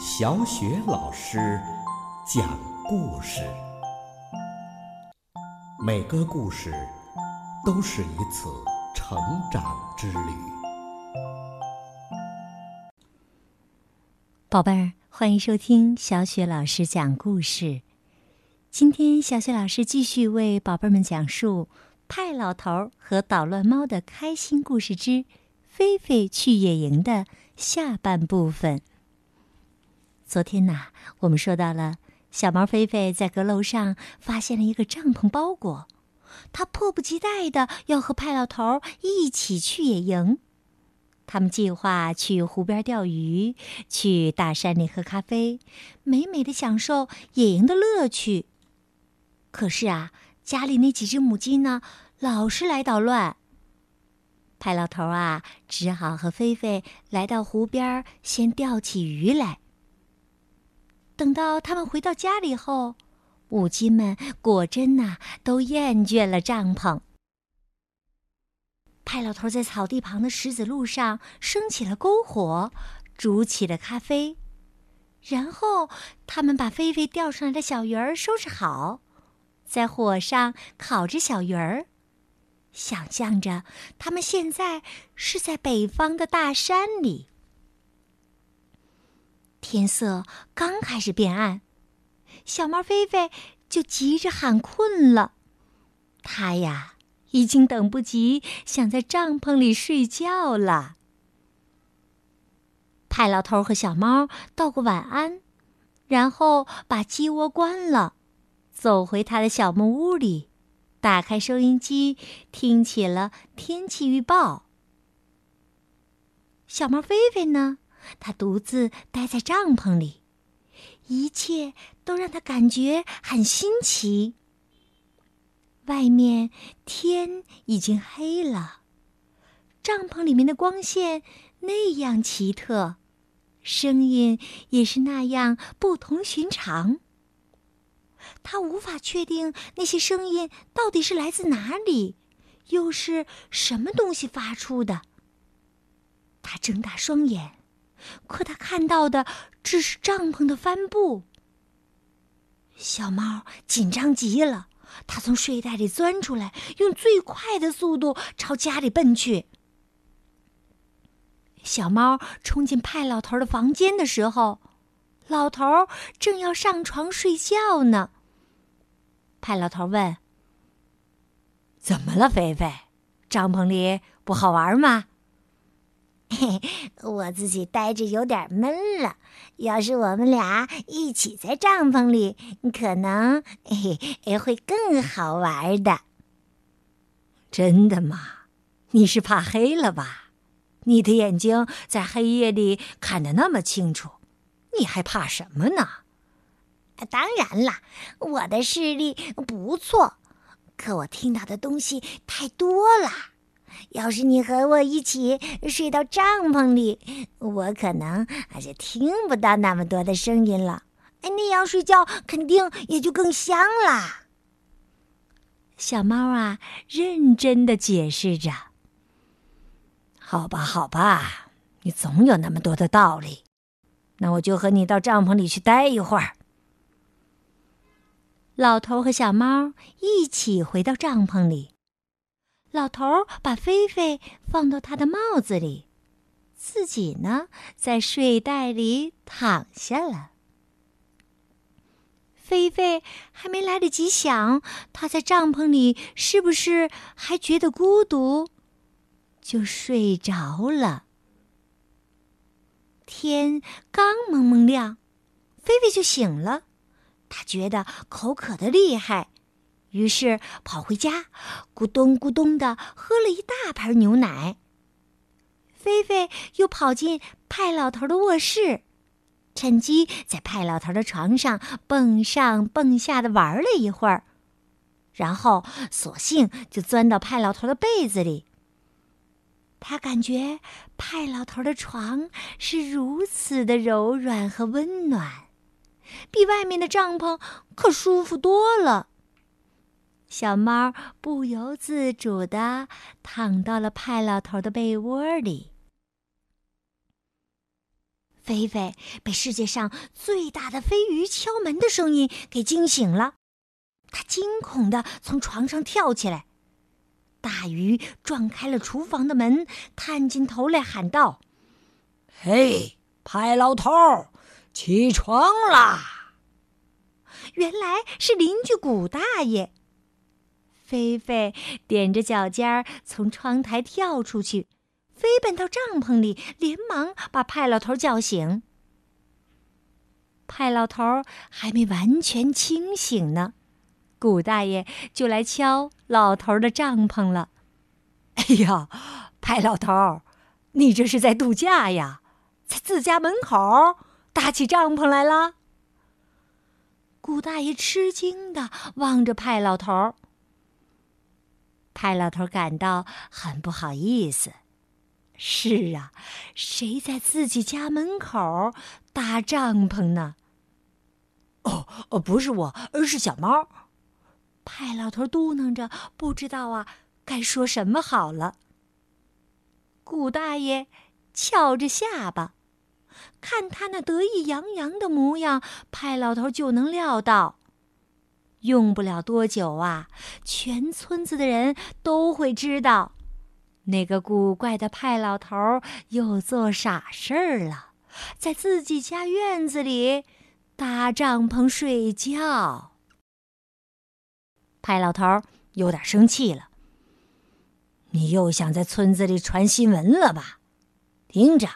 小雪老师讲故事，每个故事都是一次成长之旅。宝贝儿，欢迎收听小雪老师讲故事。今天，小雪老师继续为宝贝们讲述《派老头和捣乱猫的开心故事之菲菲去野营》的下半部分。昨天呐，我们说到了小猫菲菲在阁楼上发现了一个帐篷包裹，它迫不及待的要和派老头一起去野营。他们计划去湖边钓鱼，去大山里喝咖啡，美美的享受野营的乐趣。可是啊，家里那几只母鸡呢，老是来捣乱。派老头啊，只好和菲菲来到湖边，先钓起鱼来。等到他们回到家里后，母鸡们果真呐都厌倦了帐篷。派老头在草地旁的石子路上升起了篝火，煮起了咖啡，然后他们把菲菲钓上来的小鱼儿收拾好，在火上烤着小鱼儿，想象着他们现在是在北方的大山里。天色刚开始变暗，小猫菲菲就急着喊困了。它呀，已经等不及想在帐篷里睡觉了。派老头和小猫道过晚安，然后把鸡窝关了，走回他的小木屋里，打开收音机，听起了天气预报。小猫菲菲呢？他独自待在帐篷里，一切都让他感觉很新奇。外面天已经黑了，帐篷里面的光线那样奇特，声音也是那样不同寻常。他无法确定那些声音到底是来自哪里，又是什么东西发出的。他睁大双眼。可他看到的只是帐篷的帆布。小猫紧张极了，它从睡袋里钻出来，用最快的速度朝家里奔去。小猫冲进派老头的房间的时候，老头正要上床睡觉呢。派老头问：“怎么了，菲菲？帐篷里不好玩吗？”嘿，我自己待着有点闷了。要是我们俩一起在帐篷里，可能嘿嘿会更好玩的。真的吗？你是怕黑了吧？你的眼睛在黑夜里看得那么清楚，你还怕什么呢？当然了，我的视力不错，可我听到的东西太多了。要是你和我一起睡到帐篷里，我可能就听不到那么多的声音了。哎，那样睡觉肯定也就更香啦。小猫啊，认真的解释着。好吧，好吧，你总有那么多的道理。那我就和你到帐篷里去待一会儿。老头和小猫一起回到帐篷里。老头把菲菲放到他的帽子里，自己呢在睡袋里躺下了。菲菲还没来得及想他在帐篷里是不是还觉得孤独，就睡着了。天刚蒙蒙亮，菲菲就醒了，她觉得口渴的厉害。于是跑回家，咕咚咕咚的喝了一大盆牛奶。菲菲又跑进派老头的卧室，趁机在派老头的床上蹦上蹦下的玩了一会儿，然后索性就钻到派老头的被子里。他感觉派老头的床是如此的柔软和温暖，比外面的帐篷可舒服多了。小猫不由自主的躺到了派老头的被窝里。菲菲被世界上最大的飞鱼敲门的声音给惊醒了，他惊恐的从床上跳起来。大鱼撞开了厨房的门，探进头来喊道：“嘿，派老头，起床啦！”原来是邻居古大爷。菲菲踮着脚尖儿从窗台跳出去。飞奔到帐篷里，连忙把派老头叫醒。派老头还没完全清醒呢，古大爷就来敲老头的帐篷了。哎呀，派老头，你这是在度假呀？在自家门口搭起帐篷来了？古大爷吃惊的望着派老头。派老头感到很不好意思。是啊，谁在自己家门口搭帐篷呢？哦哦，不是我，而是小猫。派老头嘟囔着，不知道啊该说什么好了。古大爷翘着下巴，看他那得意洋洋的模样，派老头就能料到，用不了多久啊，全村子的人都会知道。那个古怪的派老头又做傻事儿了，在自己家院子里搭帐篷睡觉。派老头有点生气了：“你又想在村子里传新闻了吧？听着，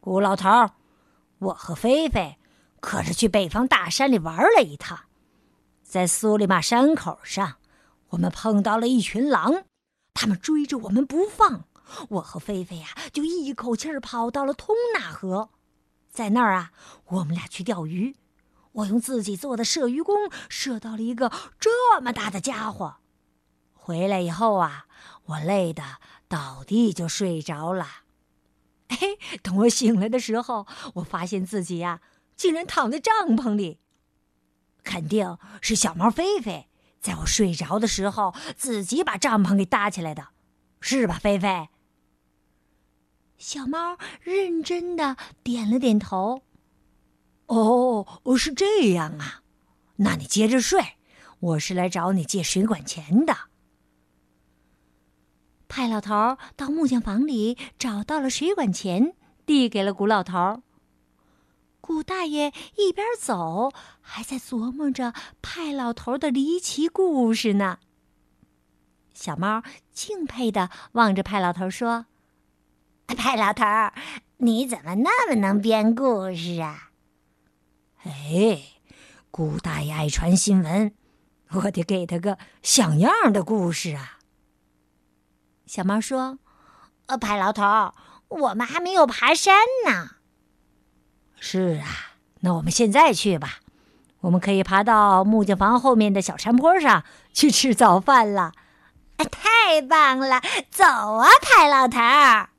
古老头，我和菲菲可是去北方大山里玩了一趟，在苏里玛山口上，我们碰到了一群狼。”他们追着我们不放，我和菲菲呀就一口气儿跑到了通纳河，在那儿啊，我们俩去钓鱼。我用自己做的射鱼弓射到了一个这么大的家伙。回来以后啊，我累得倒地就睡着了。哎，等我醒来的时候，我发现自己呀竟然躺在帐篷里，肯定是小猫菲菲。在我睡着的时候，自己把帐篷给搭起来的，是吧，菲菲？小猫认真的点了点头。哦，是这样啊，那你接着睡，我是来找你借水管钱的。派老头到木匠房里找到了水管钱，递给了古老头。古大爷一边走，还在琢磨着派老头的离奇故事呢。小猫敬佩的望着派老头说：“派老头，你怎么那么能编故事啊？”哎，古大爷爱传新闻，我得给他个像样的故事啊。小猫说：“呃，派老头，我们还没有爬山呢。”是啊，那我们现在去吧。我们可以爬到木匠房后面的小山坡上去吃早饭了。哎太棒了，走啊，派老头儿！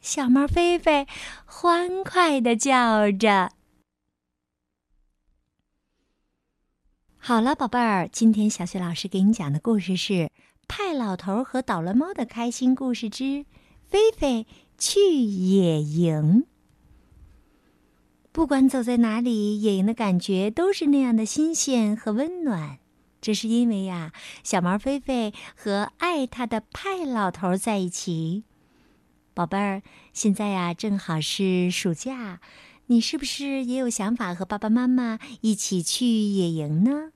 小猫菲菲欢快的叫着。好了，宝贝儿，今天小雪老师给你讲的故事是《派老头和捣乱猫的开心故事之菲菲去野营》。不管走在哪里，野营的感觉都是那样的新鲜和温暖。这是因为呀，小毛菲菲和爱他的派老头在一起。宝贝儿，现在呀，正好是暑假，你是不是也有想法和爸爸妈妈一起去野营呢？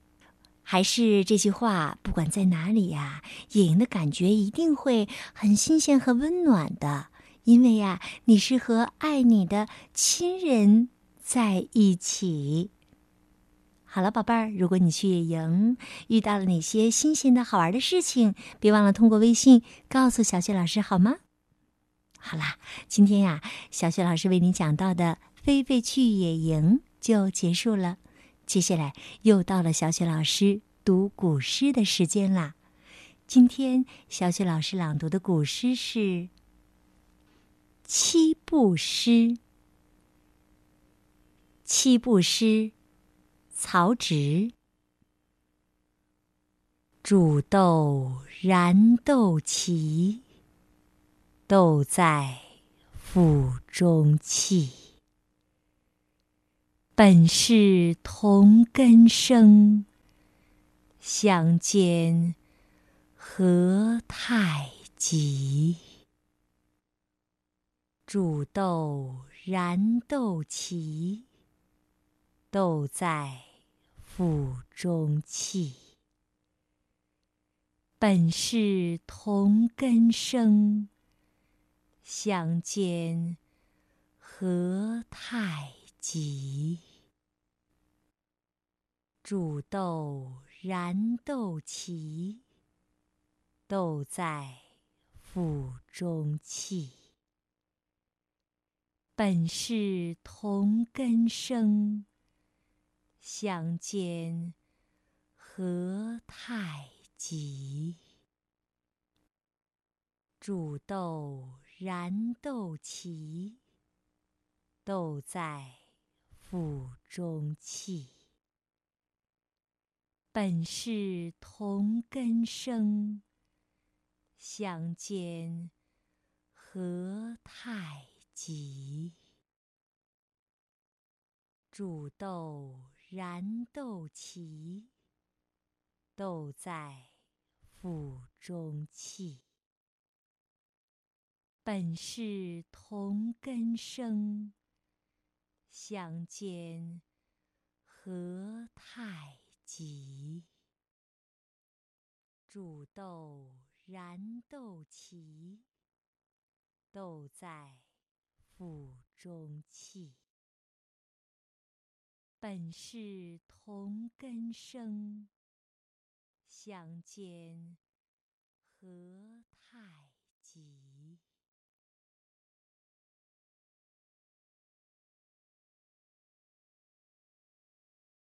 还是这句话，不管在哪里呀，野营的感觉一定会很新鲜和温暖的，因为呀，你是和爱你的亲人。在一起。好了，宝贝儿，如果你去野营遇到了哪些新鲜的好玩的事情，别忘了通过微信告诉小雪老师，好吗？好啦，今天呀，小雪老师为你讲到的《菲菲去野营》就结束了。接下来又到了小雪老师读古诗的时间啦。今天小雪老师朗读的古诗是《七步诗》。七步诗，曹植。煮豆燃豆萁，豆在釜中泣。本是同根生，相煎何太急？煮豆燃豆萁，豆在釜中泣。本是同根生，相煎何太急？煮豆燃豆萁，豆在釜中泣。本是同根生，相煎何太急？煮豆燃豆萁，豆在釜中泣。本是同根生，相煎何太急？煮豆燃豆萁，豆在釜中泣。本是同根生，相煎何太急？煮豆燃豆萁，豆在釜中泣。本是同根生，相煎何太急？